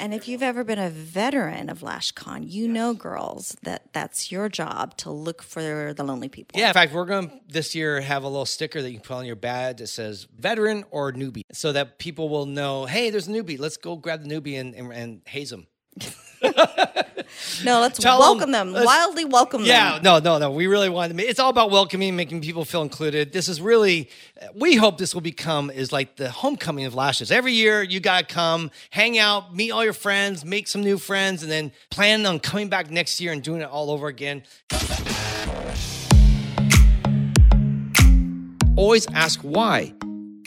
And if you've ever been a veteran of LashCon, you know, girls, that that's your job to look for the lonely people. Yeah, in fact, we're going to this year have a little sticker that you can put on your badge that says veteran or newbie so that people will know, hey, there's a newbie. Let's go grab the newbie and, and, and haze them. No, let's Tell welcome them- them, let's- wildly welcome Yeah, them. Yeah, no, no, no. We really want to. It's all about welcoming, making people feel included. This is really. We hope this will become is like the homecoming of lashes. Every year, you gotta come, hang out, meet all your friends, make some new friends, and then plan on coming back next year and doing it all over again. Always ask why.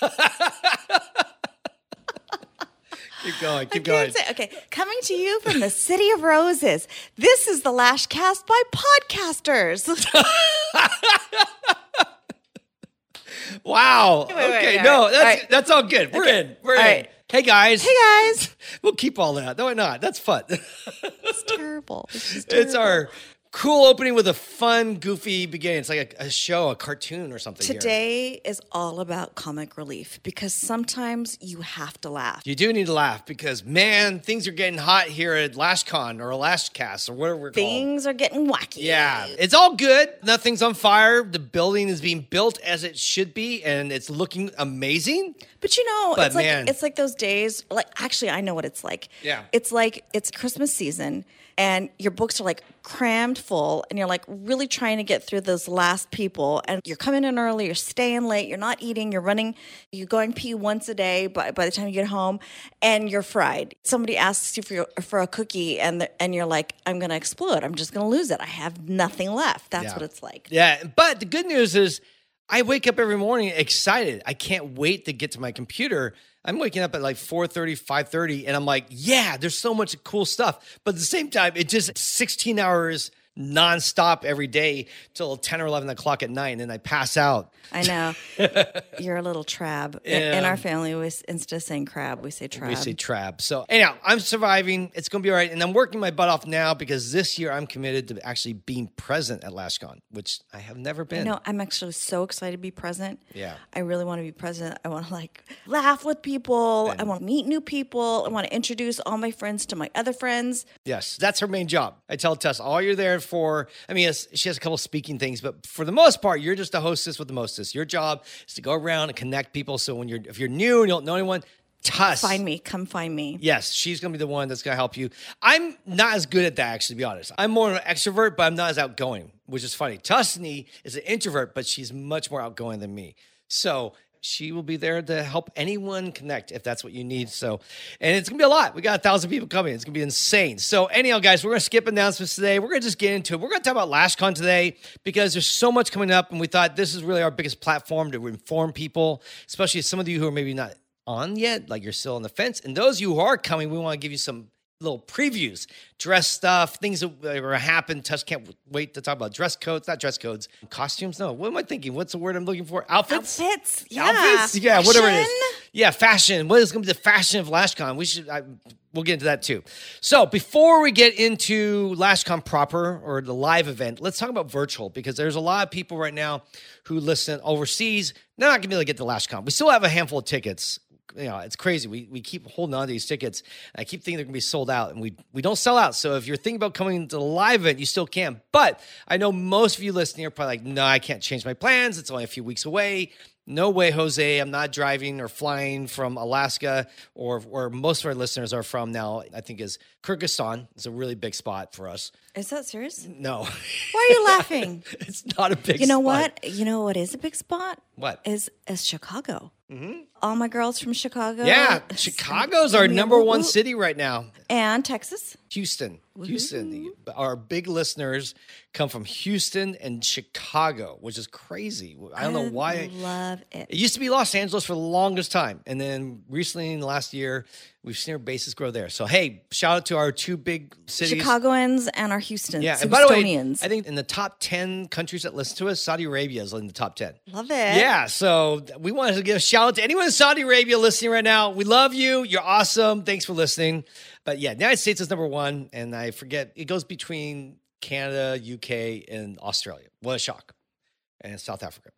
Keep going, keep going. say- okay, coming to you from the City of Roses. This is the Lashcast by podcasters. Wow. Wait, wait, okay, all no, right, that's right. that's all good. We're Okay, in. We're all in. right. Hey guys. hey guys, We'll keep all that. No, why not? That's fun. it's terrible. It's, just it's our cool opening with a fun, goofy beginning. It's like a, a show, a cartoon or something. here. Today is all about comic relief because sometimes you have to laugh. You do need to laugh because man, things are getting hot here at LashCon or Lashcast or whatever we're. Things are getting wacky. Yeah, it's all good. Nothing's on fire. The building is being built as it should be, and it's looking amazing. But you know, But it's like it's like those days. Like actually, I know what it's like. Yeah. it's like it's Christmas season, and your books are like crammed full, and you're like really trying to get through those last people, and you're coming in early, you're staying late, you're not eating, you're running, you're going pee once a day. By by the time you get home, and you're fried. Somebody asks you for your, for a cookie, and the, and you're like, I'm gonna explode. I'm just gonna lose it. I have nothing left. That's Yeah. what it's like. Yeah, but the good news is I wake up every morning excited. I can't wait to get to my computer. I'm waking up at like 4:30, 5:30 and I'm like, yeah, there's so much cool stuff. But at the same time, it just 16 hours nonstop every day till 10 or 11 o'clock at night and then I pass out. I know. You're a little trab. In, in our family, we, instead of saying crab, we say trab. We say trap. So anyhow, I'm surviving. It's gonna be all right. And I'm working my butt off now because this year I'm committed to actually being present at LashCon, which I have never been. No, I'm actually so excited to be present. Yeah. I really want to be present. I want to like laugh with people. I want to meet new people. I want to introduce all my friends to my other friends. Yes, that's her main job. I tell Tess, all you're there for, I mean, she has a couple speaking things, but for the most part, you're just a hostess with the mostess. Your job is to go around and connect people. So when you're, if you're new and you don't know anyone, Tuss. Find me. Come find me. Yes, she's gonna be the one that's gonna help you. I'm not as good at that, actually, to be honest. I'm more of an extrovert, but I'm not as outgoing, which is funny. Tusney is an introvert, but she's much more outgoing than me. So she will be there to help anyone connect if that's what you need. So, and it's gonna be a lot. We got a thousand people coming. It's gonna be insane. So, anyhow, guys, we're gonna skip announcements today. We're gonna just get into it. We're gonna talk about LashCon today because there's so much coming up, and we thought this is really our biggest platform to inform people, especially some of you who are maybe not on yet, like you're still on the fence. And those you who are coming, we want to give you some little previews, dress stuff, things that are going to happen. Tuss can't wait to talk about dress codes, not dress codes, costumes. No, what am I thinking? What's the word I'm looking for? Outfits. Outfits. Yeah. Outfits? Yeah, whatever it is. Fashion. Yeah, fashion. What is going to be the fashion of LashCon? We should. I, we'll get into that too. So before we get into LashCon proper or the live event, let's talk about virtual because there's a lot of people right now who listen overseas. They're not going to be able to get to LashCon. We still have a handful of tickets. You know, it's crazy. We, we keep holding on to these tickets. I keep thinking they're going to be sold out, and we we don't sell out. So if you're thinking about coming to the live event, you still can. But I know most of you listening are probably like, no, I can't change my plans. It's only a few weeks away No way, Jose. I'm not driving or flying from Alaska or where most of our listeners are from now, I think is Kyrgyzstan. It's a really big spot for us. Is that serious? No, Why are you laughing? it's not a big You know spot. what? You know what is a big spot? What? Is is Chicago. Mm-hmm. All my girls from Chicago. Yeah, Chicago's our give me a number one city right now. And Texas. Houston. Houston. Our big listeners come from Houston and Chicago, which is crazy. I don't know why. Love it. It used to be Los Angeles for the longest time. And then recently in the last year, we've seen our bases grow there. So, hey, shout out to our two big cities. Chicagoans and our Houstons. Yeah. And by the way, Houstonians. I think in the top 10 countries that listen to us, Saudi Arabia is in the top 10. Love it. Yeah, so we wanted to give a shout out to anyone in Saudi Arabia listening right now. We love you. You're awesome. Thanks for listening. But yeah, United States is number one, and I forget it goes between Canada, UK, and Australia. What a shock! And South Africa.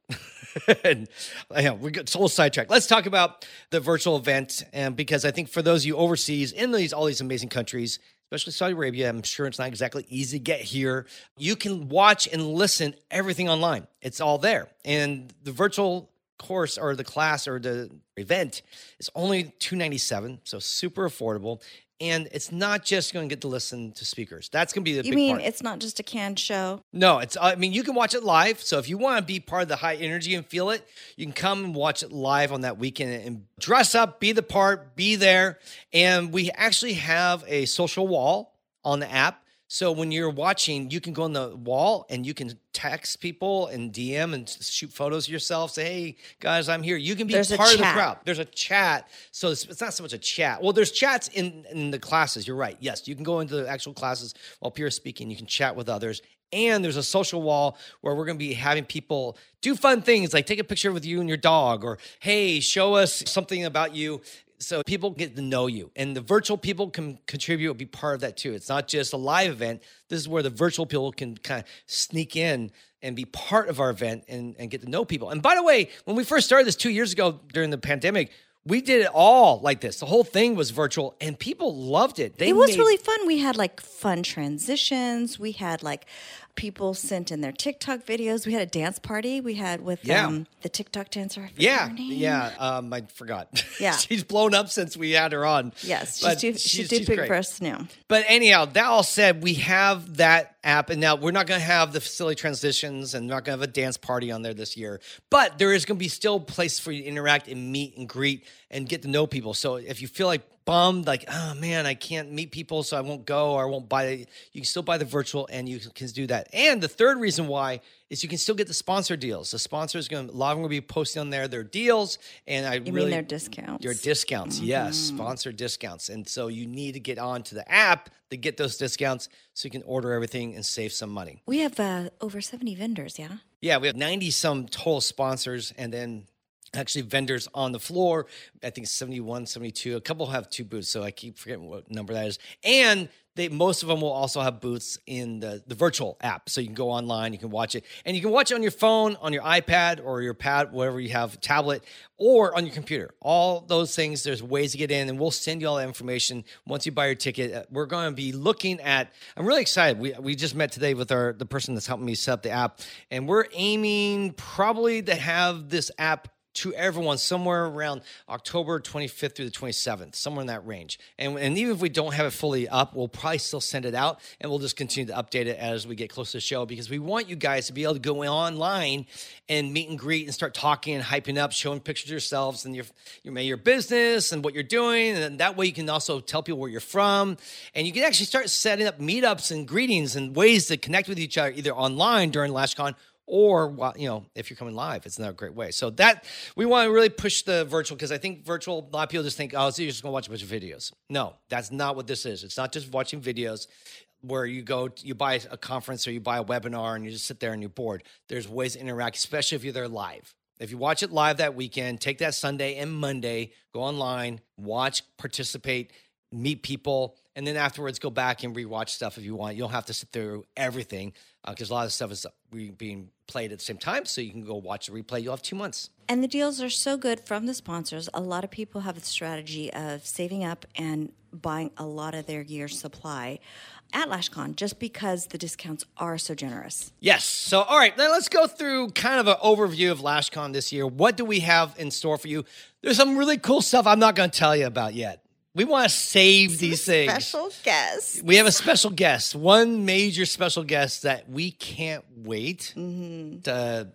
and yeah, we got so sidetracked. Let's talk about the virtual event, and because I think for those of you overseas in these all these amazing countries, especially Saudi Arabia, I'm sure it's not exactly easy to get here. You can watch and listen everything online. It's all there, and the virtual course or the class or the event is only 297 so super affordable and it's not just going to get to listen to speakers that's going to be the You big mean part it's not just a canned show? no, it's. I mean, you can watch it live. So if you want to be part of the high energy and feel it, you can come and watch it live on that weekend and dress up, be the part, be there. And we actually have a social wall on the app. So when you're watching, you can go on the wall and you can text people and DM and shoot photos of yourself. Say, "Hey guys, I'm here." You can be There's part of the crowd. There's a chat, so it's, it's not so much a chat. Well, there's chats in in the classes. You're right. Yes, you can go into the actual classes while Pierre is speaking. You can chat with others, and there's a social wall where we're going to be having people do fun things like take a picture with you and your dog, or hey, show us something about you. So people get to know you, and the virtual people can contribute, and be part of that too. It's not just a live event. This is where the virtual people can kind of sneak in and be part of our event and, and get to know people. And by the way, when we first started this two years ago during the pandemic, we did it all like this. The whole thing was virtual, and people loved it. They it was made- really fun. We had like fun transitions. We had like people sent in their TikTok videos. We had a dance party. We had with Yeah. um, the TikTok dancer. Yeah, her name. yeah. Um, I forgot. Yeah. she's blown up since we had her on. Yes, she's But too, she's, too big great. for us now. But anyhow, that all said, we have that app, and now we're not going to have the facility transitions, and not going to have a dance party on there this year. But there is going to be still place for you to interact and meet and greet and get to know people. So if you feel like bummed, like oh man, I can't meet people, so I won't go or I won't buy. You can still buy the virtual, and you can do that. And the third reason why is you can still get the sponsor deals. The sponsor is going to a lot of them will be posting on there their deals, and I You really mean their discounts? your discounts, yes, Mm-hmm. sponsor discounts. And so you need to get onto the app to get those discounts so you can order everything and save some money. we have uh, over 70 vendors, yeah? Yeah, we have 90 some total sponsors and then actually vendors on the floor. I think 71, 72. A couple have two booths, so I keep forgetting what number that is. And they most of them will also have booths in the, the virtual app. So you can go online, you can watch it. And you can watch it on your phone, on your iPad or your pad, whatever you have, tablet, or on your computer. All those things, there's ways to get in, and we'll send you all that information once you buy your ticket. Uh, We're going to be looking at. I'm really excited. We we just met today with our the person that's helping me set up the app, and we're aiming probably to have this app to everyone somewhere around October 25th through the 27th, somewhere in that range. And, and even if we don't have it fully up, we'll probably still send it out and we'll just continue to update it as we get closer to the show because we want you guys to be able to go online and meet and greet and start talking and hyping up, showing pictures of yourselves and your, your, your business and what you're doing. And that way you can also tell people where you're from. And you can actually start setting up meetups and greetings and ways to connect with each other either online during LashCon or you know if you're coming live it's another great way. So that we want to really push the virtual because i think virtual a lot of people just think oh so you're just going to watch a bunch of videos. No that's not what this is. It's not just watching videos where you go you buy a conference or you buy a webinar and you just sit there and you're bored. There's ways to interact especially if you're there live. If you watch it live that weekend take that sunday and monday go online watch participate meet people, and then afterwards go back and rewatch stuff if you want. You don't have to sit through everything uh, because a lot of stuff is uh, re- being played at the same time. So you can go watch the replay. You'll have two months. And the deals are so good from the sponsors. A lot of people have a strategy of saving up and buying a lot of their year's supply at LashCon just because the discounts are so generous. Yes. So, all right, now let's go through kind of an overview of LashCon this year. What do we have in store for you? There's some really cool stuff I'm not going to tell you about yet. We want to save these things. Special guest. We have a special guest, one major special guest that we can't wait Mm-hmm. to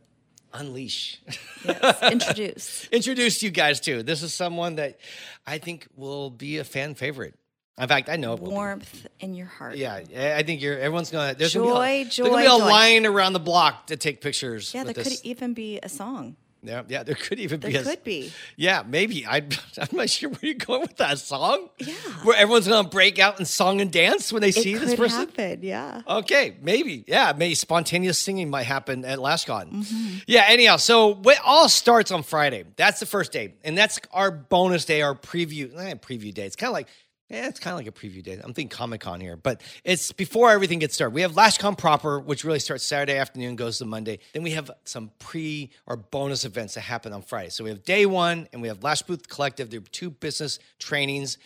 unleash. Yes, introduce. Introduce you guys to. This is someone that I think will be a fan favorite. In fact, I know it will be. Warmth in your heart. Yeah, I think you're. Everyone's gonna. There's Joy, gonna be a, joy, There's gonna be a joy. line around the block to take pictures. Yeah, there could even be a song. Yeah, yeah, there could even There be. a- could be. Yeah, maybe. I, I'm not sure where you're going with that song. Yeah. Where everyone's gonna break out in song and dance when they see it this could person. happen. Yeah. Okay, maybe. Yeah, maybe spontaneous singing might happen at LashCon. Mm-hmm. Yeah, anyhow, so it all starts on Friday. That's the first day. And that's our bonus day, our preview. Eh, preview day. It's kind of like, yeah, it's kind of like a preview day. I'm thinking Comic Con here, but it's before everything gets started. We have LashCon proper, which really starts Saturday afternoon, goes to Monday. Then we have some pre or bonus events that happen on Friday. So we have day one and we have Lash Booth Collective. There are two business trainings.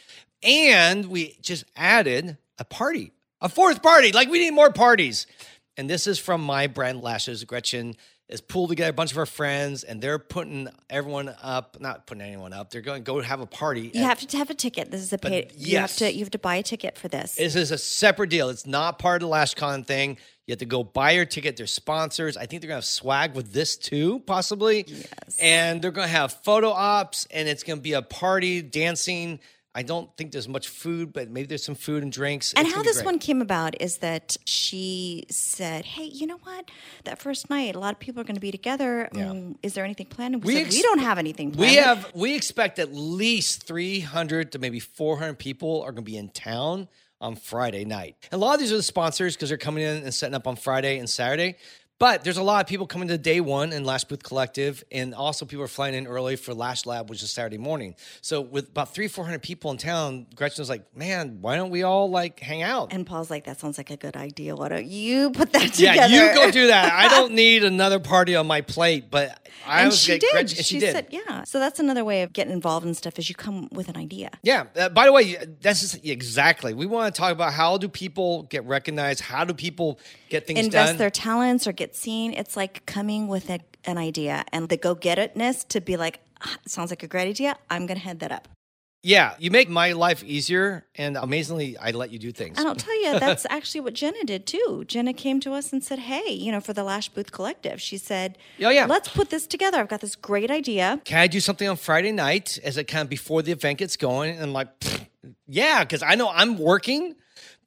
And we just added a party, a fourth party. Like we need more parties. And this is from my brand Lashes. Gretchen has pulled together a bunch of our friends and they're putting everyone up, not putting anyone up. They're going to go have a party. You at- have to have a ticket. This is a paid. You have yes. to. You have to buy a ticket for this. This is a separate deal. It's not part of the LashCon thing. You have to go buy your ticket. There's sponsors. I think they're going to have swag with this too, possibly. Yes. And they're going to have photo ops and it's going to be a party, dancing. I don't think there's much food, but maybe there's some food and drinks. And It's how this one came about is that she said, "Hey, you know what? That first night, a lot of people are going to be together. Yeah. Um, is there anything planned?" And we, We said, ex- "We don't have anything planned." We have we expect at least 300 to maybe 400 people are going to be in town on Friday night. And a lot of these are the sponsors because they're coming in and setting up on Friday and Saturday. But there's a lot of people coming to day one and Lash Booth Collective, and also people are flying in early for Lash Lab, which is Saturday morning. So with about three, four hundred people in town, Gretchen was like, "Man, why don't we all like hang out?" And Paul's like, "That sounds like a good idea. Why don't you put that together?" yeah, you go do that. I don't need another party on my plate, but I and was she did. Gretchen, and she, did. said, "Yeah." So that's another way of getting involved in stuff. Is you come with an idea. Yeah. Uh, by the way, that's just, exactly. We want to talk about how do people get recognized? How do people get things invest done? their talents or get seen. It's like coming with a, an idea and the go get itness to be like, "Ah, sounds like a great idea. I'm going to head that up. yeah, you make my life easier, and amazingly, I let you do things. And I'll tell you, that's actually what Jenna did too. Jenna came to us and said, Hey, you know, for the Lash Booth Collective, she said, Oh, yeah. let's put this together. I've got this great idea. Can I do something on Friday night as it kind of before the event gets going? And I'm like, yeah, because I know I'm working.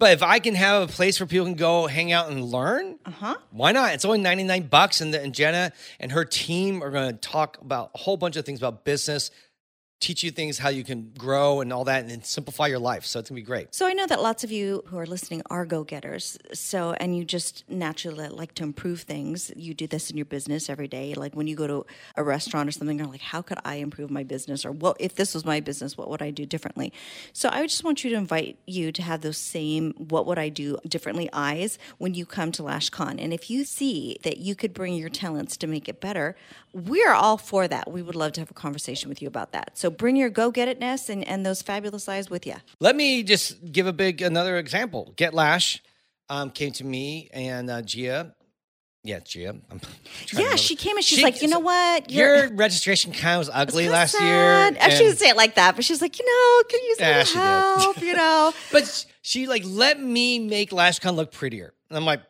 But if I can have a place where people can go hang out and learn, uh-huh. why not? It's only 99 bucks. And, and Jenna and her team are going to talk about a whole bunch of things about business, teach you things how you can grow and all that, and simplify your life. So it's going to be great. So I know that lots of you who are listening are go getters. So, and you just naturally like to improve things. You do this in your business every day. Like when you go to a restaurant or something, you're like, how could I improve my business? Or what if this was my business, what would I do differently? So I just want you to invite you to have those same what would I do differently eyes when you come to LashCon. And if you see that you could bring your talents to make it better, we're all for that. We would love to have a conversation with you about that. So bring your go get itness and, and those fabulous eyes with you. Let me just give a big another example. Get Lash um, came to me and uh, Gia. Yeah, Gia. Yeah, she came and she's She- like, you know what? Your registration kind of was ugly last sad." year. I and- shouldn't say it like that, but she's like, you know, can you use Yeah, little she did. help? You know, But she like let me make LashCon look prettier. And I'm like,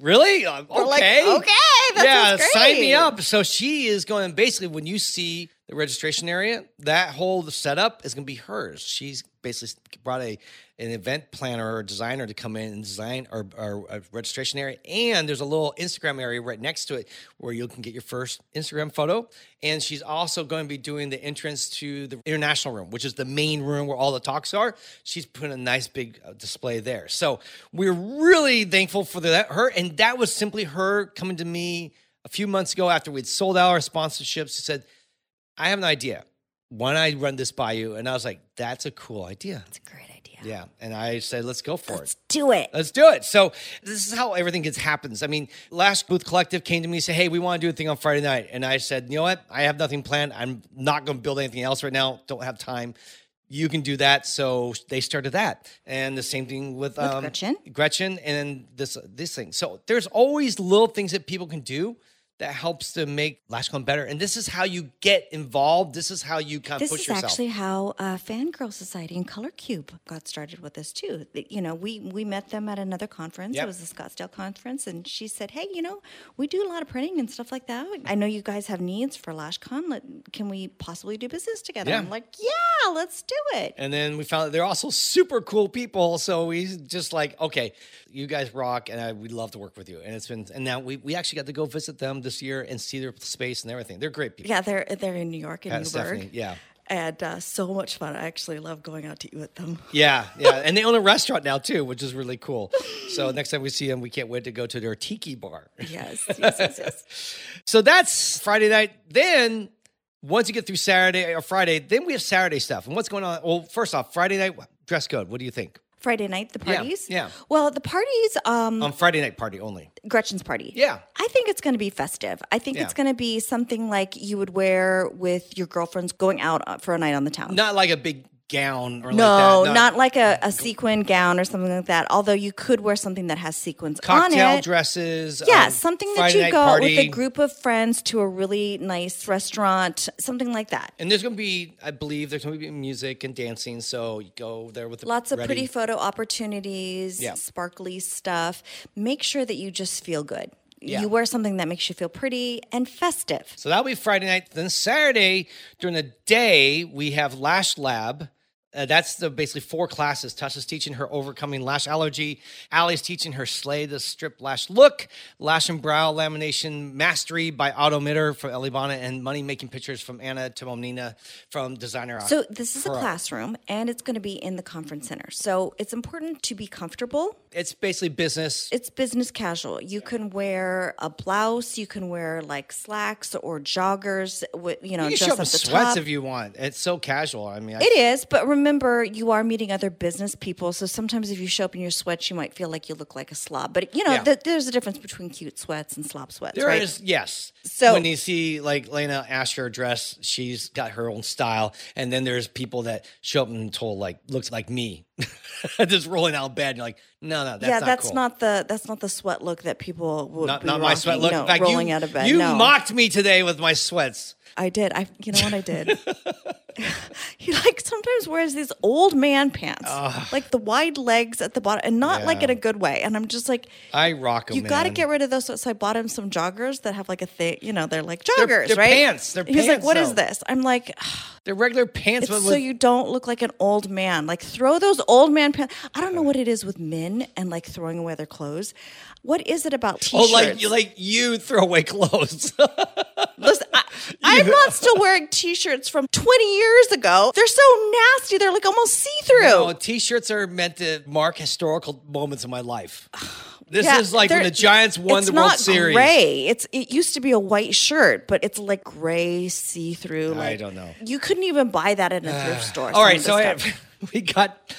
really? Uh, We're like, okay, okay, yeah, sign me up. So she is going. Basically, when you see the registration area, that whole setup is going to be hers. She's basically brought a an event planner or designer to come in and design our, our, our registration area. And there's a little Instagram area right next to it where you can get your first Instagram photo. And she's also going to be doing the entrance to the international room, which is the main room where all the talks are. She's putting a nice big uh, display there. So we're really thankful for that her. And that was simply her coming to me a few months ago after we'd sold out our sponsorships. She said, I have an idea. Why don't I run this by you? And I was like, that's a cool idea. it's a great idea. Yeah. And I said, let's go for it. Let's do it. Let's do it. So this is how everything gets happens. I mean, Lash Booth Collective came to me and said, Hey, we want to do a thing on Friday night. And I said, you know what? I have nothing planned. I'm not going to build anything else right now. Don't have time. You can do that. So they started that. And the same thing with, um, Gretchen? Gretchen and this this thing. So there's always little things that people can do that helps to make LashCon better. And this is how you get involved. This is how you kind of This push is actually how uh, Fangirl Society and Color Cube got started with this too. You know, we we met them at another conference. Yep. It was the Scottsdale conference, and she said, "Hey, you know, we do a lot of printing and stuff like that. I know you guys have needs for LashCon. Let, can we possibly do business together?" Yeah. I'm like, "Yeah, let's do it." And then we found that they're also super cool people. So we just like, okay, you guys rock, and I, we'd love to work with you. And it's been, and now we, we actually got to go visit them this year and see their space and everything. They're great people. Yeah, they're they're in New York in Uh, Newburgh. Stephanie, yeah. And uh, so much fun. I actually love going out to eat with them. Yeah, yeah, and they own a restaurant now too, which is really cool. So next time we see them, we can't wait to go to their tiki bar. Yes, yes, yes, yes. So that's Friday night. Then once you get through Saturday or Friday, then we have Saturday stuff. And what's going on? Well, first off, Friday night dress code. What do you think? Friday night, the parties. yeah. Well, the parties. Um, On Friday night party only. Gretchen's party. Yeah. I think it's going to be festive. I think it's going to be something like you would wear with your girlfriends going out uh, for a night on the town. Not like a big gown or no, like that. not like a, a sequin gown or something like that. Although you could wear something that has sequins on cocktail it. dresses. Yeah, um, something that Friday you go party. with a group of friends to a really nice restaurant, something like that. And there's going to be, I believe, there's going to be music and dancing. So you go there with the Lots of ready- pretty photo opportunities, Yeah. sparkly stuff. Make sure that you just feel good. Yeah. You wear something that makes you feel pretty and festive. So that'll be Friday night. Then Saturday during the day we have Lash Lab. Uh, that's the basically four classes. Tasha's teaching her overcoming lash allergy. Allie's teaching her slay the strip lash look, lash and brow lamination mastery by Otto Mitter from Elleebana, and money making pictures from Anna Tomonina from Designer. So this is a classroom and it's going to be in the conference center. So it's important to be comfortable. It's basically business. It's business casual. You can wear a blouse, you can wear like slacks or joggers with you know you can just show up in the sweats top. if you want. It's so casual. I mean, I, It is, but remember, you are meeting other business people. So sometimes if you show up in your sweats, you might feel like you look like a slob. But you know, Yeah. th- there's a difference between cute sweats and slob sweats, There right? is, yes. So- when you see like Lena Asher dress, she's got her own style, and then there's people that show up and told like looks like me, just rolling out of bed. And you're like, no, no, that's yeah, not that's cool. not the that's not the sweat look that people would not, be not my sweat look. In fact, rolling you, out of bed. you no. mocked me today with my sweats. I did. I, you know what I did? he like sometimes wears these old man pants, like the wide legs at the bottom, and not like in a good way. And I'm just like, I rock them. you got to get rid of those. So, I bought him some joggers that have like a thing. You know, they're like They're- joggers, they're right? pants. They're He's like, pants, what is though. this? I'm like, They're regular pants, it's but so with, you don't look like an old man. Like throw those old man pants. I don't know what it is with men and like throwing away their clothes. What is it about oh, t-shirts? like you like you throw away clothes. Listen, I, I'm not still wearing t-shirts from 20 years ago. They're so nasty. They're like almost see-through. no, t-shirts are meant to mark historical moments in my life. This Yeah, is like when the Giants won it's the World not Series. Gray. It's it used to be a white shirt, but it's like gray see-through. I don't know. You couldn't even buy that in a thrift store. All right, so I, we got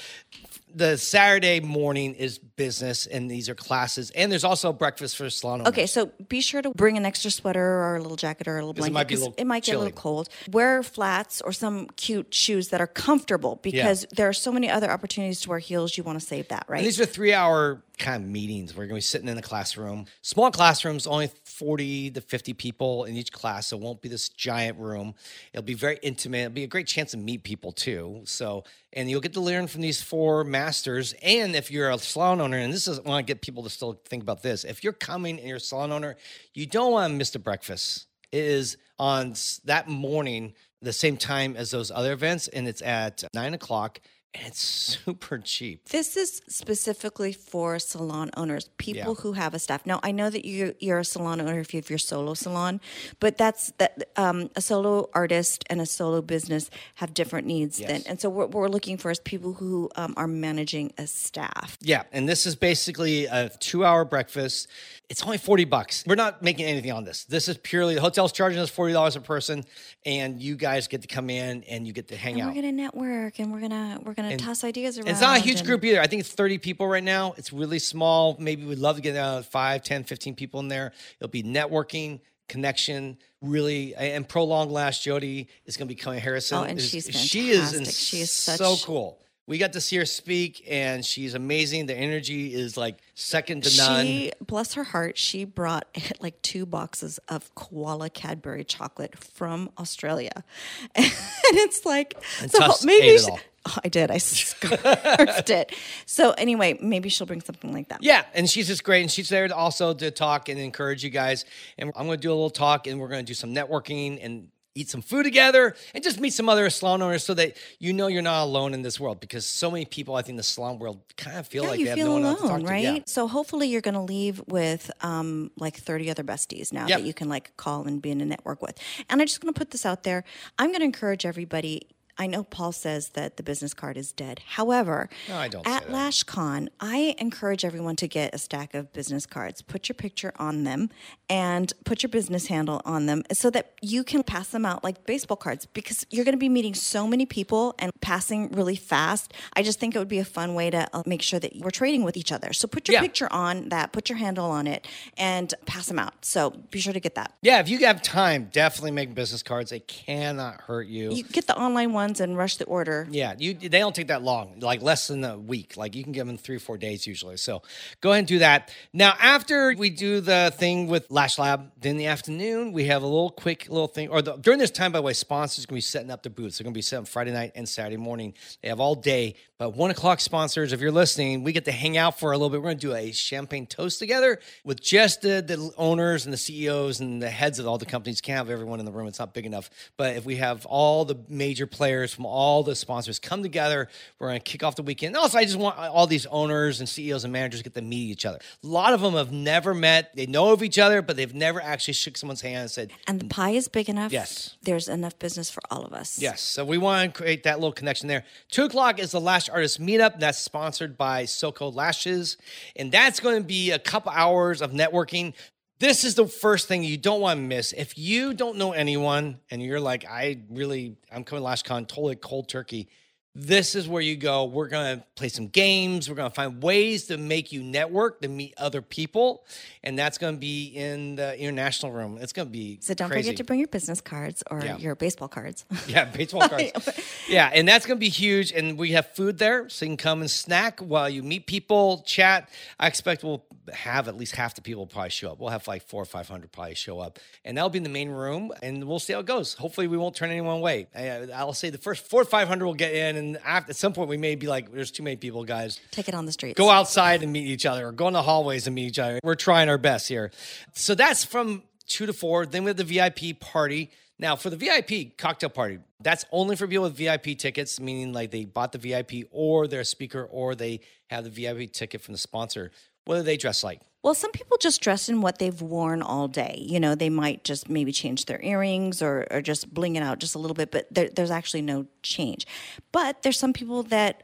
the Saturday morning is business, and these are classes, and there's also breakfast for salon owners. Okay, so be sure to bring an extra sweater or a little jacket or a little 'Cause it blanket might be a little it might get a little cold. Wear flats or some cute shoes that are comfortable because there are so many other opportunities to wear heels. You want to save that, right? And these are three hour kind of meetings. We're going to be sitting in the classroom. Small classrooms, only 40 to 50 people in each class. So it won't be this giant room. It'll be very intimate. It'll be a great chance to meet people too. So, and you'll get to learn from these four masters. And if you're a salon owner, and this is, I want to get people to still think about this. If you're coming and you're a salon owner, you don't want to miss the breakfast. It is on that morning, the same time as those other events, and it's at nine o'clock. And it's super cheap. This is specifically for salon owners, people Yeah. who have a staff. Now, I know that you you're a salon owner if you have your solo salon, but that's that um, a solo artist and a solo business have different needs. Then, and so what we're looking for is people who um, are managing a staff. Yeah, and this is basically a two-hour breakfast. It's only forty bucks. We're not making anything on this. This is purely the hotel's charging us forty dollars a person, and you guys get to come in and you get to hang And out. we're gonna network, and we're gonna we're going to And- toss ideas around. It's not a huge and- group either. I think it's 30 people right now. It's really small. Maybe we'd love to get uh, 5, 10, 15 people in there. It'll be networking, connection, really, and Prolong Lash Jody is going to be coming. Harrison. Oh, and is- she's She is fantastic. She is so cool. We got to see her speak, and she's amazing. The energy is like second to none. She, bless her heart, she brought like two boxes of koala Cadbury chocolate from Australia, and it's like And so maybe she-. Oh, I did. I scarfed it. So anyway, maybe she'll bring something like that. Yeah, and she's just great, and she's there to also to talk and encourage you guys. And I'm going to do a little talk, and we're going to do some networking and eat some food together, and just meet some other salon owners, so that you know you're not alone in this world. Because so many people, I think, in the salon world kind of feel Yeah, like you they have feel no one to talk alone, to. right? Yeah. So hopefully you're going to leave with um, like 30 other besties now Yep. that you can like call and be in a network with. And I'm just going to put this out there. I'm going to encourage everybody. I know Paul says that the business card is dead. However, No, I don't at. LashCon, I encourage everyone to get a stack of business cards, put your picture on them, and put your business handle on them so that you can pass them out like baseball cards because you're going to be meeting so many people and passing really fast. I just think it would be a fun way to uh, make sure that we're trading with each other. So put your Yeah. picture on that, put your handle on it, and pass them out. So be sure to get that. Yeah, if you have time, definitely make business cards. They cannot hurt you. You get the online ones and rush the order. Yeah, you they don't take that long, like less than a week. Like you can give them three or four days usually. So go ahead and do that. Now, after we do the thing with Lash Lab, then in the afternoon we have a little quick little thing. Or the, during this time, by the way, sponsors to be setting up the booths. They're going to be setting Friday night and Saturday morning. They have all day. But one o'clock sponsors, if you're listening, we get to hang out for a little bit. We're going to do a champagne toast together with just the, the owners and the CEOs and the heads of all the companies. Can't have everyone in the room; it's not big enough. But if we have all the major players from all the sponsors come together, we're going to kick off the weekend. Also, I just want all these owners and CEOs and managers to get to meet each other. A lot of them have never met; they know of each other, but they've never actually shook someone's hand and said, And the pie is big enough. Yes. There's enough business for all of us. Yes. So we want to create that little connection there. Two o'clock is the Lash Artist Meetup. That's sponsored by SoCo Lashes. And that's going to be a couple hours of networking. This is the first thing you don't want to miss. If you don't know anyone and you're like, I really, I'm coming to LashCon totally cold turkey. This is where you go. We're going to play some games. We're going to find ways to make you network, to meet other people. And that's going to be in the international room. It's going to be So don't crazy. forget to bring your business cards or Yeah. your baseball cards. Yeah, baseball cards. yeah, and that's going to be huge. And we have food there, so you can come and snack while you meet people, chat. I expect we'll have at least half the people probably show up. We'll have like four or five hundred probably show up, and that'll be in the main room. And we'll see how it goes. Hopefully, we won't turn anyone away. I'll say the first four or five hundred will get in, and after, at some point we may be like, "There's too many people, guys." Take it on the streets. go outside and meet each other or go in the hallways and meet each other. We're trying our best here. So that's from two to four. Then we have the VIP party. Now, for the VIP cocktail party, that's only for people with VIP tickets, meaning like they bought the VIP or they're a speaker or they have the VIP ticket from the sponsor. What do they dress like? Well, some people just dress in what they've worn all day. You know, they might just maybe change their earrings or, or just bling it out just a little bit, but there, there's actually no change. But there's some people that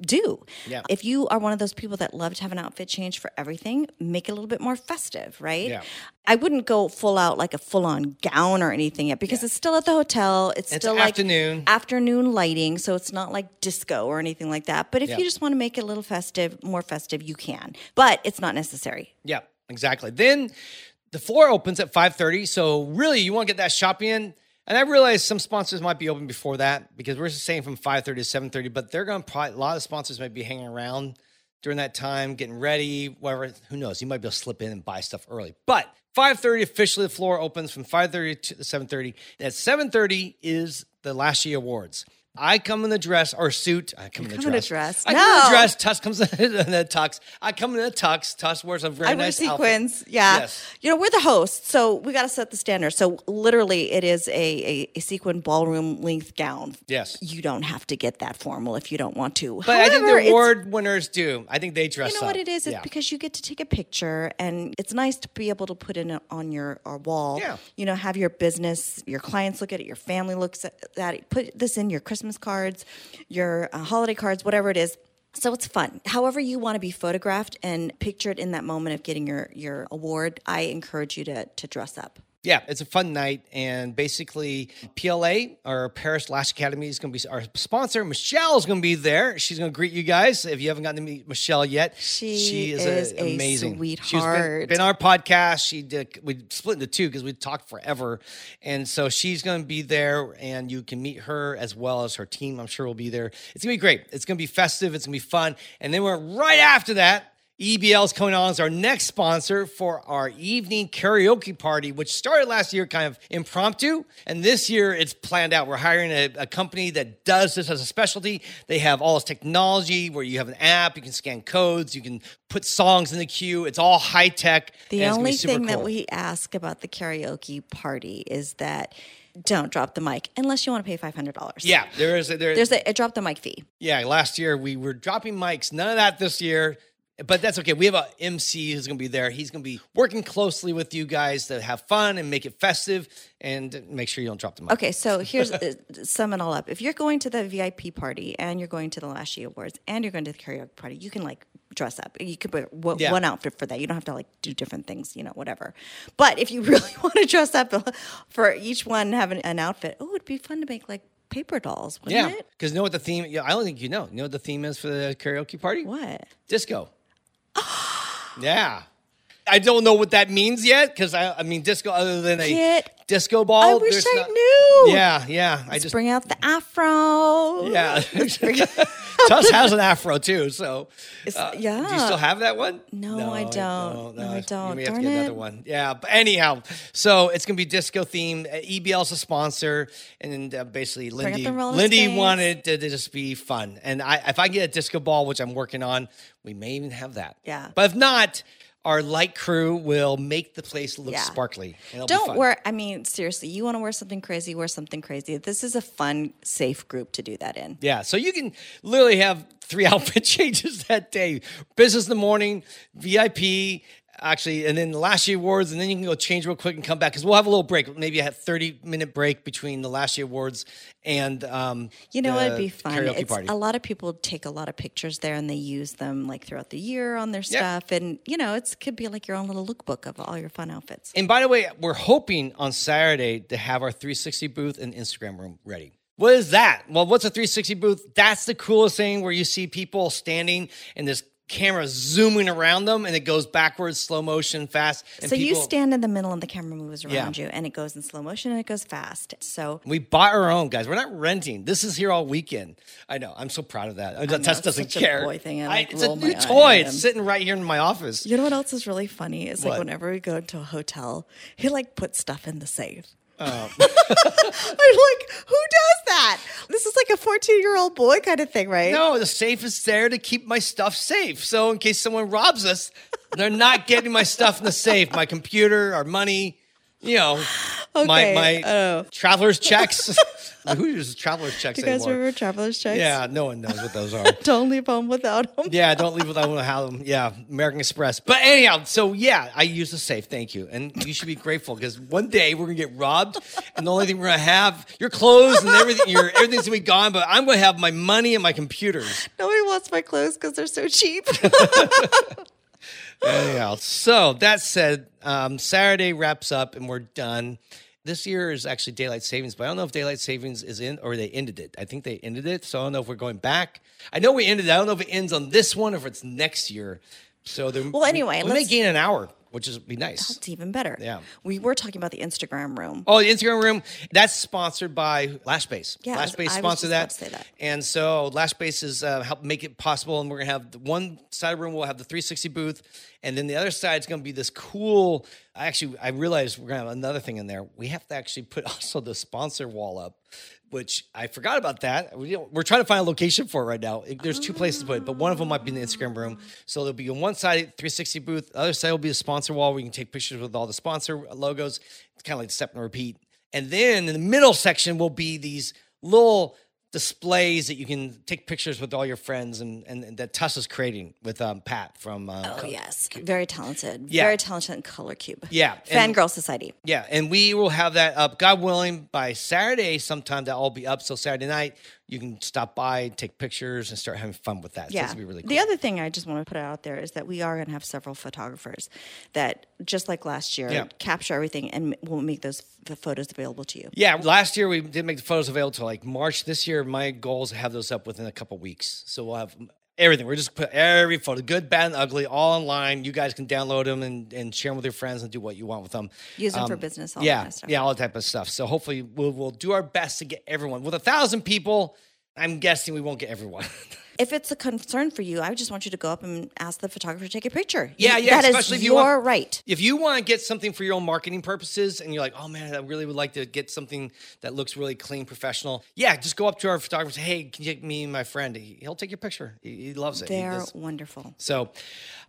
do. Yeah. If you are one of those people that love to have an outfit change for everything, make it a little bit more festive, right? Yeah. I wouldn't go full out like a full on gown or anything yet because it's still at the hotel. It's, It's still like afternoon. afternoon lighting, so it's not like disco or anything like that. But if Yeah. you just want to make it a little festive, more festive, you can. But it's not necessary. Yeah, exactly. Then the floor opens at 5:30, so really you want to get that shopping in. And I realize some sponsors might be open before that because we're saying from 5:30 to 7:30, but they're going to probably a lot of sponsors might be hanging around during that time, getting ready, whatever. Who knows? You might be able to slip in and buy stuff early. But 5:30 officially the floor opens from 5:30 to 7:30. At 7:30 is the Lashy awards. I come in the dress or suit. I come in the come in a dress. dress. I come in No. a dress. Tuss comes in a tux. I come in a tux. Tuss wears a very I wear nice outfit. sequins. Yeah. Yes. You know, we're the hosts, so we got to set the standard. So literally, it is a, a, a sequin ballroom length gown. Yes. You don't have to get that formal if you don't want to. But I think the award winners do. I think they dress You up. know what it is? It's Yeah. because you get to take a picture, and it's nice to be able to put it on your wall. Yeah. You know, have your business, your clients look at it, your family looks at that. Put this in your Christmas cards, your uh, holiday cards, whatever it is. So it's fun. However you want to be photographed and pictured in that moment of getting your your award, I encourage you to to dress up. Yeah, it's a fun night, and basically, PLA, our Paris Lash Academy, is going to be our sponsor. Michelle is going to be there. She's going to greet you guys. If you haven't gotten to meet Michelle yet, She is a amazing. She's been, sweetheart. been our podcast. She did. We split into two because we talked forever, and so she's going to be there, and you can meet her as well as her team. I'm sure will be there. It's going to be great. It's going to be festive. It's going to be fun, and then we're right after that. EBL is coming on as our next sponsor for our evening karaoke party, which started last year kind of impromptu. And this year it's planned out. We're hiring a, a company that does this as a specialty. They have all this technology where you have an app, you can scan codes, you can put songs in the queue. It's all high tech. The only thing that we ask about the karaoke party is that don't drop the mic unless you want to pay five hundred dollars. Yeah, there is a, there, there's a, a drop the mic fee. Yeah, last year we were dropping mics. None of that this year. But that's okay. We have a MC who's going to be there. He's going to be working closely with you guys to have fun and make it festive and make sure you don't drop the mic. Okay, so here's uh, sum it all up. If you're going to the VIP party and you're going to the Lashy Awards and you're going to the karaoke party, you can like dress up. You could wear w- Yeah. one outfit for that. You don't have to like do different things, you know, whatever. But if you really want to dress up for each one, have an, an outfit. Oh, it'd be fun to make like paper dolls, wouldn't Yeah, it? because know what the theme? Yeah, I don't think you know. You know what the theme is for the karaoke party? What? Disco. Yeah. I don't know what that means yet because I, I mean disco other than a Kit, disco ball. I wish there's I not- knew. Yeah, yeah. I Let's just bring out the afro. yeah. Tuss has an afro too, so uh, yeah. Do you still have that one? No, I don't. No, I don't. You may have to Darn get another one. Yeah, but anyhow, so it's gonna be disco themed. Uh, EBL's a sponsor, and uh, basically Lindy, Lindy skates. wanted to, to just be fun, and I if I get a disco ball, which I'm working on, we may even have that. Yeah. but if not. Our light crew will make the place look Yeah. sparkly. it'll Don't wear. I mean, seriously, you want to wear something crazy? Wear something crazy. This is a fun, safe group to do that in. Yeah, so you can literally have three outfit changes that day. Business in the morning, VIP, actually, and then the Lashy awards, and then you can go change real quick and come back because we'll have a little break, maybe a thirty minute break between the Lashy awards and um, You know, it'd be fun. It's, party. a lot of people take a lot of pictures there and they use them like throughout the year on their Yeah. stuff, and you know, it could be like your own little lookbook of all your fun outfits. And by the way, we're hoping on Saturday to have our 360 booth and Instagram room ready. What is that? Well, what's a 360 booth? That's the coolest thing where you see people standing in this camera zooming around them and it goes backwards, slow motion, fast. And so you stand in the middle and the camera moves around Yeah. you, and it goes in slow motion and it goes fast. So We bought our own, guys. We're not renting. This is here all weekend. I know. I'm so proud of that. know, Tess it's doesn't care. boy thing. I, I- it's a new toy. It's sitting right here in my office. You know what else is really funny? Is like What? whenever we go to a hotel, he like puts stuff in the safe. Oh. I'm like, who does that? This is like a 14 year old boy kind of thing, right? No, the safe is there to keep my stuff safe. So in case someone robs us, they're not getting my stuff in the safe. My computer, our money, you know, my Okay, my oh. traveler's checks. Who uses traveler's checks Do you guys anymore? remember traveler's checks? Yeah, no one knows what those are. Don't leave home without them. Yeah, don't leave without them. Yeah, American Express. But anyhow, so yeah, I use the safe. Thank you, and you should be grateful because one day we're gonna get robbed, and the only thing we're gonna have your clothes and everything. Your everything's gonna be gone, but I'm gonna have my money and my computers. Nobody wants my clothes because they're so cheap. Anyhow, so that said, um, Saturday wraps up and we're done. This year is actually daylight savings, but I don't know if daylight savings is in or they ended it. I think they ended it, so I don't know if we're going back. I know we ended it. I don't know if it ends on this one or if it's next year. So there, Well, anyway, we, we may let's- gain an hour, which is be nice. It's even better. Yeah. We were talking about the Instagram room. Oh, the Instagram room that's sponsored by Lashbase. Yeah, Lashbase was sponsored that. about to say that. and so Lashbase is uh, help make it possible. And we're gonna have one side of the room will have the 360 booth, and then the other side is gonna be this cool. Actually, I realized we're gonna have another thing in there. We have to actually put also the sponsor wall up. Which I forgot about that. We, we're trying to find a location for it right now. There's two places to put it, but one of them might be in the Instagram room. So there'll be on one side 360 booth, the other side will be the sponsor wall where you can take pictures with all the sponsor logos. It's kind of like step and repeat. And then in the middle section will be these little displays that you can take pictures with all your friends and, and, and that Tuss is creating with um, Pat from uh, Oh, Co- yes. Very talented. Yeah. Very talented in Color Cube. Yeah, Fangirl Society. Yeah, and we will have that up, God willing, by Saturday sometime. That'll all be up. So Saturday night, you can stop by, take pictures, and start having fun with that. Yeah. be really cool. The other thing I just want to put out there is that we are going to have several photographers that, just like last year, Yeah. capture everything and we'll make those f- photos available to you. Yeah, last year we didn't make the photos available to like March. This year, my goal is to have those up within a couple weeks. So we'll have everything. We're just put every photo, good, bad, and ugly, all online. You guys can download them and, and share them with your friends and do what you want with them. Use them for um, business, all yeah, yeah, all that type of stuff. So hopefully we'll we'll do our best to get everyone. With a thousand people, I'm guessing we won't get everyone. If it's a concern for you, I just want you to go up and ask the photographer to take a picture. Yeah, yeah, That is especially if you your want- right. if you want to get something for your own marketing purposes and you're like, oh man, I really would like to get something that looks really clean, professional. Yeah, just go up to our photographer and say, hey, can you take me and my friend? He- He'll take your picture. He, he loves it. He They're wonderful. So,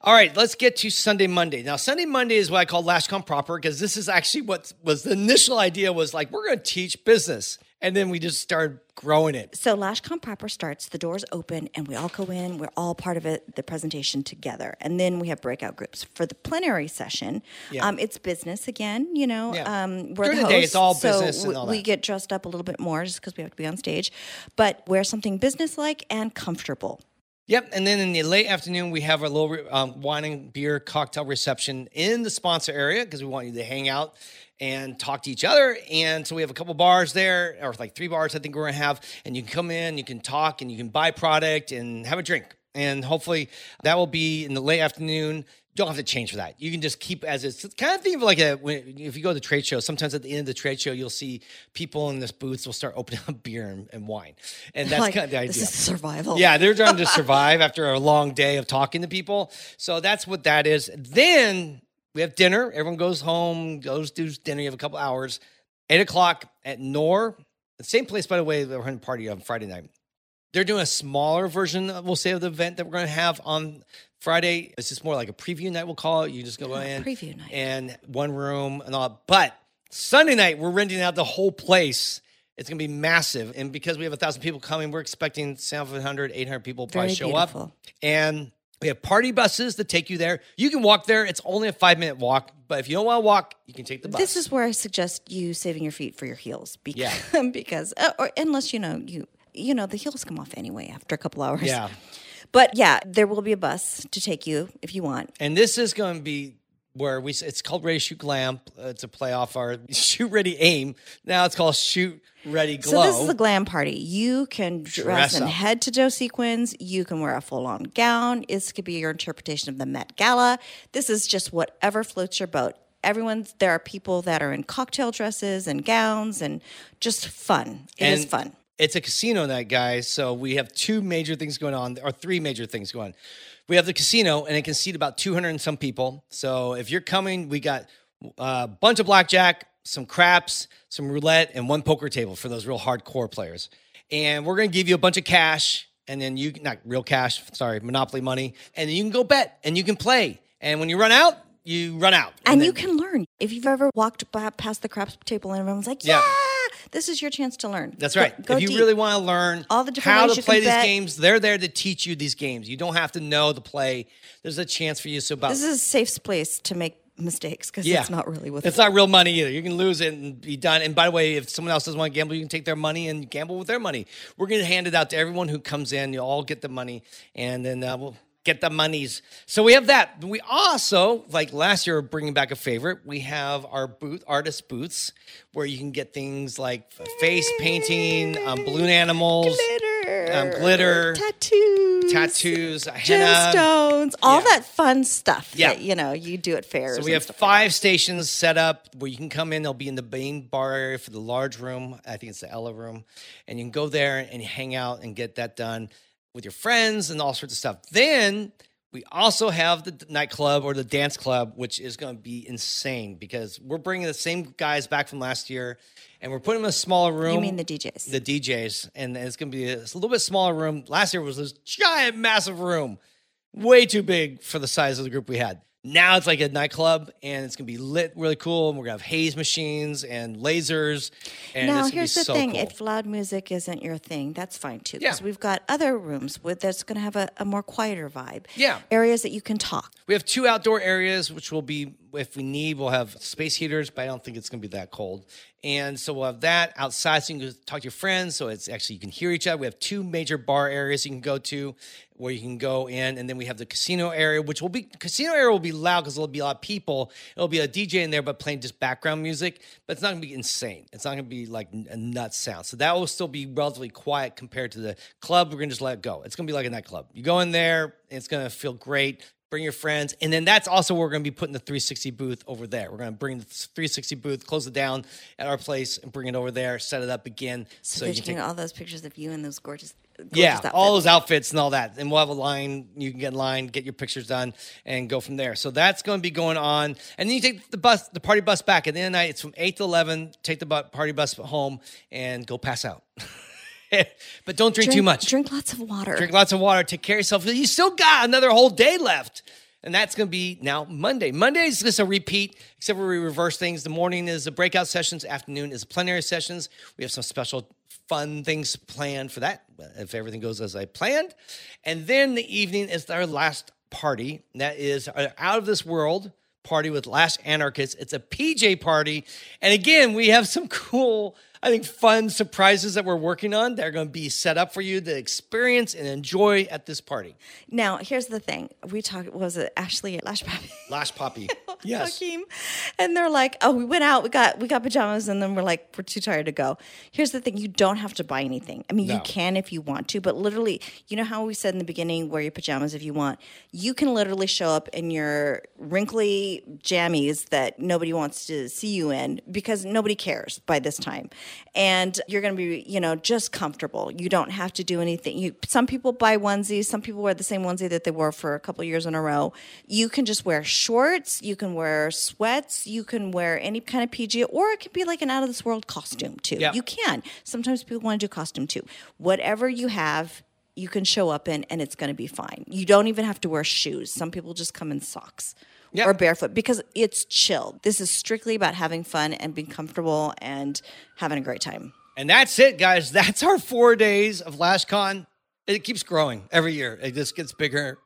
all right, let's get to Sunday, Monday. Now, Sunday, Monday is what I call LashCon proper because this is actually what was the initial idea was like, we're going to teach business. And then we just started growing it. So LashCon proper starts, the doors open, and we all go in. We're all part of it, the presentation together. And then we have breakout groups. For the plenary session, Yeah. um, it's business again, you know. Yeah. Um, we're During the the day, hosts, it's all so business and we- all we get dressed up a little bit more just because we have to be on stage, but wear something business-like and comfortable. Yep. And then in the late afternoon, we have a little um, wine and beer cocktail reception in the sponsor area because we want you to hang out and talk to each other. And so we have a couple bars there, or like three bars, I think we're going to have. And you can come in, you can talk, and you can buy product and have a drink. And hopefully that will be in the late afternoon. Don't have to change for that. You can just keep as is. It's kind of think of like a when, if you go to the trade show. Sometimes at the end of the trade show, you'll see people in this booths will start opening up beer and, and wine, and that's like, kind of the idea. this is survival. Yeah, they're trying to survive after a long day of talking to people. So that's what that is. Then we have dinner. Everyone goes home, goes to dinner. You have a couple hours. Eight o'clock at Nor, the same place, by the way, we're having a party on Friday night. They're doing a smaller version, we'll say, of the event that we're going to have on Friday. It's just more like a preview night, we'll call it. You just go in. preview night. And one room and all. But Sunday night, we're renting out the whole place. It's going to be massive. And because we have a thousand people coming, we're expecting 700, 800 people probably Very show beautiful. up. And we have party buses that take you there. You can walk there. It's only a five minute walk. But if you don't want to walk, you can take the bus. This is where I suggest you saving your feet for your heels. Because, Yeah. because uh, or unless you know you you know the heels come off anyway after a couple hours. Yeah. But yeah, there will be a bus to take you if you want. And this is going to be where we, it's called Ready Shoot Glam. Uh, It's a play off our Shoot Ready Aim. Now it's called Shoot Ready Glow. So this is a glam party. You can dress, Dress in up. head to toe sequins. You can wear a full on gown. This could be your interpretation of the Met Gala. This is just whatever floats your boat. Everyone's there are people that are in cocktail dresses and gowns and just fun. It is And fun. It's a casino night, guys. So we have two major things going on, or three major things going on. We have the casino, and it can seat about 200 and some people. So if you're coming, we got a bunch of blackjack, some craps, some roulette, and one poker table for those real hardcore players. And we're going to give you a bunch of cash, and then you, not real cash, sorry, monopoly money, and then you can go bet and you can play. And when you run out, you run out. And then- you can learn. If you've ever walked past the craps table and everyone's like, Yeah. yeah, this is your chance to learn. That's right. Go if you deep. really want to learn All the different how ways to play these bet. games, they're there to teach you these games. You don't have to know the play. There's a chance for you. So about This is a safe place to make mistakes because yeah, it's not really with it's not real money either. You can lose it and be done. And by the way, if someone else doesn't want to gamble, you can take their money and gamble with their money. We're going to hand it out to everyone who comes in. You all get the money, and then uh, we'll get the monies. So we have that. We also, like last year, bringing back a favorite. We have our booth, artist booths, where you can get things like face painting, um, balloon animals, glitter, um, glitter, tattoos, tattoos, henna. gemstones, all Yeah. that fun stuff Yeah. that you know you do at fairs. So we have stuff like five stations set up where you can come in. They'll be in the main bar area for the large room. I think it's the Ella room. And you can go there and hang out and get that done with your friends and all sorts of stuff. Then we also have the nightclub or the dance club, which is going to be insane because we're bringing the same guys back from last year and we're putting them in a smaller room. You mean the DJs? The DJs. And it's going to be a, a little bit smaller room. Last year was this giant, massive room way too big for the size of the group we had. Now it's like a nightclub and it's gonna be lit really cool. And we're gonna have haze machines and lasers. And now here's be the so thing: cool. if loud music isn't your thing, that's fine too. Yeah. Because we've got other rooms with that's to have a, a more quieter vibe. Yeah. areas that you can talk. we have two outdoor areas, which will be if we need, we'll have space heaters, but I don't think it's going to be that cold. And so we'll have that outside so you can talk to your friends. So it's actually, you can hear each other. We have two major bar areas you can go to where you can go in. And then we have the casino area, which will be, casino area will be loud because there'll be a lot of people. It'll be a DJ in there, but playing just background music. But it's not going to be insane. It's not going to be like a nuts sound. So that will still be relatively quiet compared to the club. We're going to just let it go. It's going to be like a nightclub. You go in there, it's going to feel great bring your friends. And then that's also where we're going to be putting the 360 booth over there. We're going to bring the 360 booth, close it down at our place, and bring it over there, set it up again. So, that you can take all those pictures of you and those gorgeous. gorgeous yeah, outfits. all those outfits and all that. And we'll have a line. You can get in line, get your pictures done, and go from there. So that's going to be going on. And then you take the bus, the party bus back. At the end of the night, it's from 8 to 11. Take the party bus home and go pass out. but don't drink, too much. Drink lots of water. Drink lots of water. Take care of yourself. You still got another whole day left. And that's going to be now Monday. Monday is just a repeat, except we reverse things. The morning is the breakout sessions, afternoon is plenary sessions. We have some special fun things planned for that, if everything goes as I planned. And then the evening is our last party. That is our out of this world party with Last Anarchists. It's a PJ party. And again, we have some cool I think, fun surprises that we're working on that are going to be set up for you to experience and enjoy at this party. Now, here's the thing. We talked, was it Ashley at Lash Poppy? Lash Poppy. yes. Hakeem. And they're like, oh, we went out, we got we got pajamas, and then we're like, we're too tired to go. Here's the thing, you don't have to buy anything. I mean, No. you can if you want to, but literally, you know how we said in the beginning, wear your pajamas if you want. You can literally show up in your wrinkly jammies that nobody wants to see you in because nobody cares by this time. And you're gonna be, you know, just comfortable. You don't have to do anything. You some people buy onesies, some people wear the same onesie that they wore for a couple years in a row. You can just wear shorts, you can wear sweats, you can wear any kind of PG, or it could be like an out of this world costume too. Yeah. You can. Sometimes people want to do costume too. Whatever you have, you can show up in and it's going to be fine. You don't even have to wear shoes. Some people just come in socks Yeah. or barefoot because it's chill. This is strictly about having fun and being comfortable and having a great time. And that's it, guys. That's our four days of LashCon. It keeps growing every year. It just gets bigger,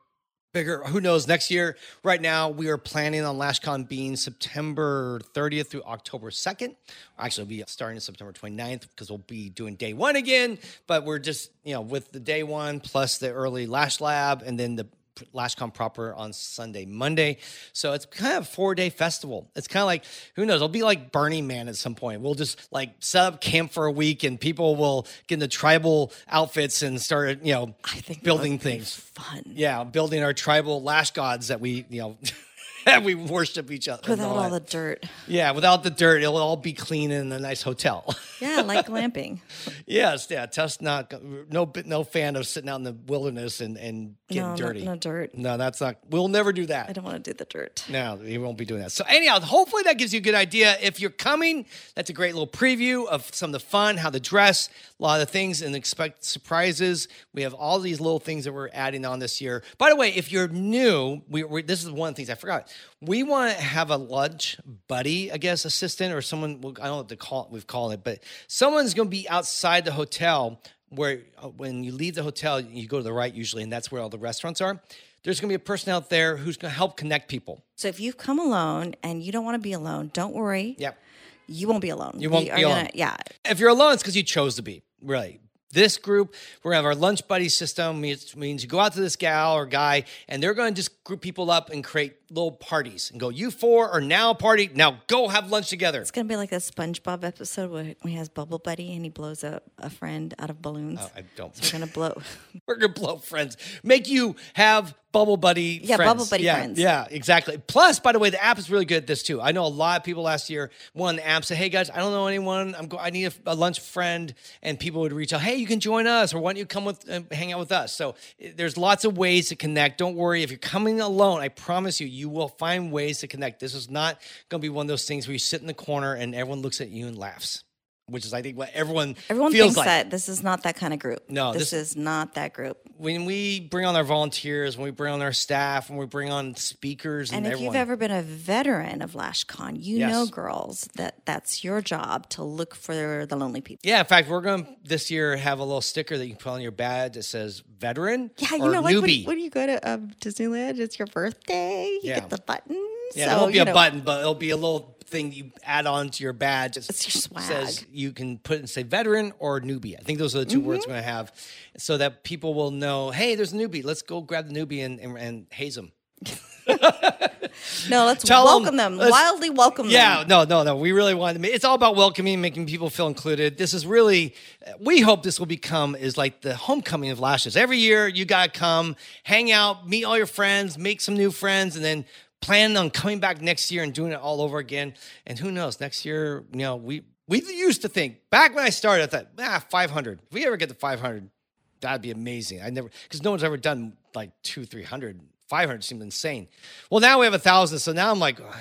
bigger. Who knows? Next year, right now, we are planning on LashCon being September 30th through October 2nd. Actually, it'll be starting September 29th because we'll be doing day one again. But we're just, you know, with the day one plus the early Lash Lab and then the LashCon proper on Sunday, Monday. So it's kind of a four day festival. It's kind of like, who knows? It'll be like Burning Man at some point. We'll just like set up camp for a week and people will get into tribal outfits and start, you know, I think building things. fun. Yeah, building our tribal lash gods that we, you know, that we worship each other. Without all the dirt. Yeah, without the dirt, it'll all be clean in a nice hotel. Yeah, like glamping. yes, yeah. Tess not no no fan of sitting out in the wilderness and and getting No, no- dirty. no dirt. No, that's not. We'll never do that. I don't want to do the dirt. No, he won't be doing that. So anyhow, hopefully that gives you a good idea. If you're coming, that's a great little preview of some of the fun, how to dress, a lot of things, and expect surprises. We have all these little things that we're adding on this year. By the way, if you're new, we, we this is one of the things I forgot. We want to have a lunch buddy, I guess, assistant or someone. I don't know what to call it. We've called it, but someone's going to be outside the hotel where uh, when you leave the hotel, you go to the right usually, and that's where all the restaurants are. There's going to be a person out there who's going to help connect people. So if you've come alone and you don't want to be alone, don't worry. Yep. You won't be alone. You won't We be alone. gonna- Yeah. If you're alone, it's because you chose to be. Really. This group, we're gonna have our lunch buddy system. Means means you go out to this gal or guy, and they're gonna just group people up and create little parties and go, you four are now party. Now go have lunch together. It's gonna be like that SpongeBob episode where he has Bubble Buddy and he blows up a friend out of balloons. Oh, I don't. So we're gonna blow. We're gonna blow friends. Make you have bubble buddy. Yeah, friends. bubble buddy yeah, friends. Yeah, exactly. Plus, by the way, the app is really good at this too. I know a lot of people last year won the app. said, hey guys, I don't know anyone. I'm go- I need a, a lunch friend, and people would reach out. Hey, you can join us, or why don't you come with uh, hang out with us? So there's lots of ways to connect. Don't worry if you're coming alone. I promise you, you will find ways to connect. This is not going to be one of those things where you sit in the corner and everyone looks at you and laughs. Which is, I think, what everyone Everyone feels thinks like that this is not that kind of group. No, this, this- is not that group. when we bring on our volunteers, when we bring on our staff, when we bring on speakers, and, And if everyone, you've ever been a veteran of LashCon, you Yes. know, girls, that that's your job to look for the lonely people. yeah, in fact, we're going to this year have a little sticker that you can put on your badge that says veteran Yeah, you or know, like when, when you go to um, Disneyland, it's your birthday. You Yeah. get the button. Yeah, so, it won't be a know, button, but it'll be a little thing you add on to your badge. It It's your swag. says you can put and say veteran or newbie. I think those are the 2 words Mm-hmm. we're gonna have, so that people will know. Hey, there's a newbie. Let's go grab the newbie and and, and haze them. No, let's Tell welcome them. let's- Wildly welcome Yeah, them. Yeah, no, no, no. We really want to. It's all about welcoming, making people feel included. This is really. We hope this will become is like the homecoming of lashes. Every year, you gotta come, hang out, meet all your friends, make some new friends, and then plan on coming back next year and doing it all over again. And who knows? Next year, you know, we we used to think back when I started, I thought, ah, five hundred. If we ever get to five hundred, that'd be amazing. I never because no one's ever done like two, three hundred. 500 seemed insane. Well, now we have a thousand, so now I'm like, oh,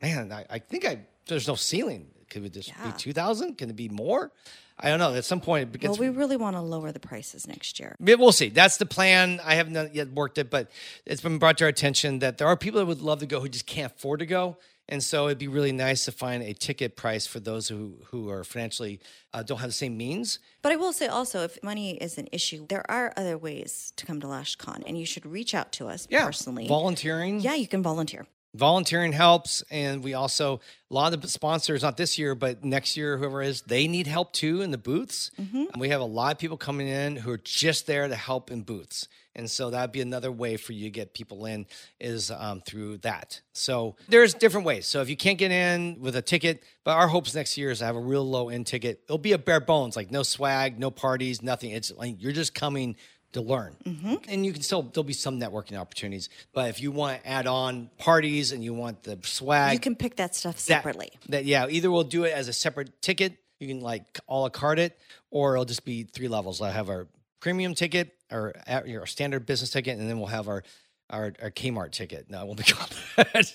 man, I, I think I there's no ceiling. Could it just Yeah. be two thousand? Can it be more? I don't know. At some point, it Well, we really want to lower the prices next year. Yeah, We'll see. That's the plan. I haven't yet worked it, but it's been brought to our attention that there are people that would love to go who just can't afford to go, and so it'd be really nice to find a ticket price for those who who are financially uh, don't have the same means. But I will say also, if money is an issue, there are other ways to come to LashCon, and you should reach out to us Yeah, personally. volunteering. yeah, you can volunteer. Volunteering helps and we also a lot of the sponsors not this year but next year whoever is they need help too in the booths. Mm-hmm. and we have a lot of people coming in who are just there to help in booths. And so that'd be another way for you to get people in is um, through that. So there's different ways. So if you can't get in with a ticket but our hopes next year is to have a real low end ticket. It'll be a bare bones like no swag no parties nothing. It's like you're just coming to learn. Mm-hmm. And you can still, there'll be some networking opportunities. But if you want to add on parties and you want the swag, You can pick that stuff separately. That, yeah, either we'll do it as a separate ticket. You can like a la carte it, or it'll just be three levels. I'll have our premium ticket, or our, our standard business ticket, and then we'll have our our, our Kmart ticket. No, it won't be called. that.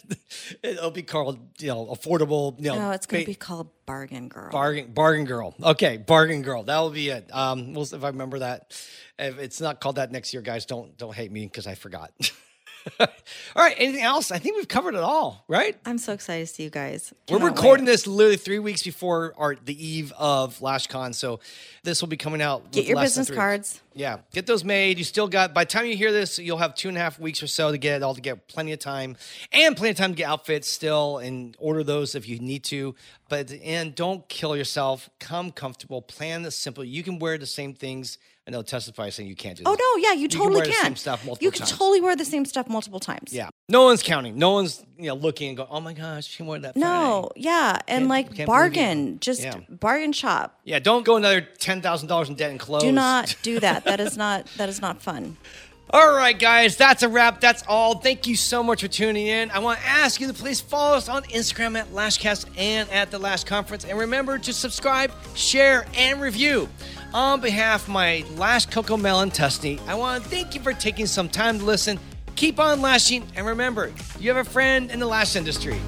it'll be called you know affordable. You know, No, it's going ba- to be called Bargain Girl. Bargain, bargain girl. Okay, bargain girl. That will be it. Um, we'll, if I remember that. If it's not called that next year, guys, don't don't hate me because I forgot. all right. Anything else? I think we've covered it all. Right. I'm so excited to see you guys. We're recording wait. this literally three weeks before our the eve of LashCon, so this will be coming out. Get your business cards. Yeah, get those made. You still got. By the time you hear this, you'll have two and a half weeks or so to get it all to get plenty of time and plenty of time to get outfits still and order those if you need to. But at the end, don't kill yourself. Come comfortable. Plan the simple. You can wear the same things. I know testify saying you can't do. Oh, that. Oh this. no, yeah, you, can totally wear the can. same stuff multiple you can times. totally wear the same stuff multiple times. Yeah, no one's counting. No one's you know looking and going, "Oh my gosh, she wore that." No, Friday." yeah, and Can't- like can't bargain, just Yeah. bargain shop. Yeah, don't go another ten thousand dollars in debt and clothes. Do not do that. That is not that is not fun. All right, guys, that's a wrap. That's all. Thank you so much for tuning in. I want to ask you to please follow us on Instagram at Lashcast and at the Lash Conference. And remember to subscribe, share, and review. On behalf of my last Coco Melon Tusney, I want to thank you for taking some time to listen. Keep on lashing, and remember, you have a friend in the lash industry.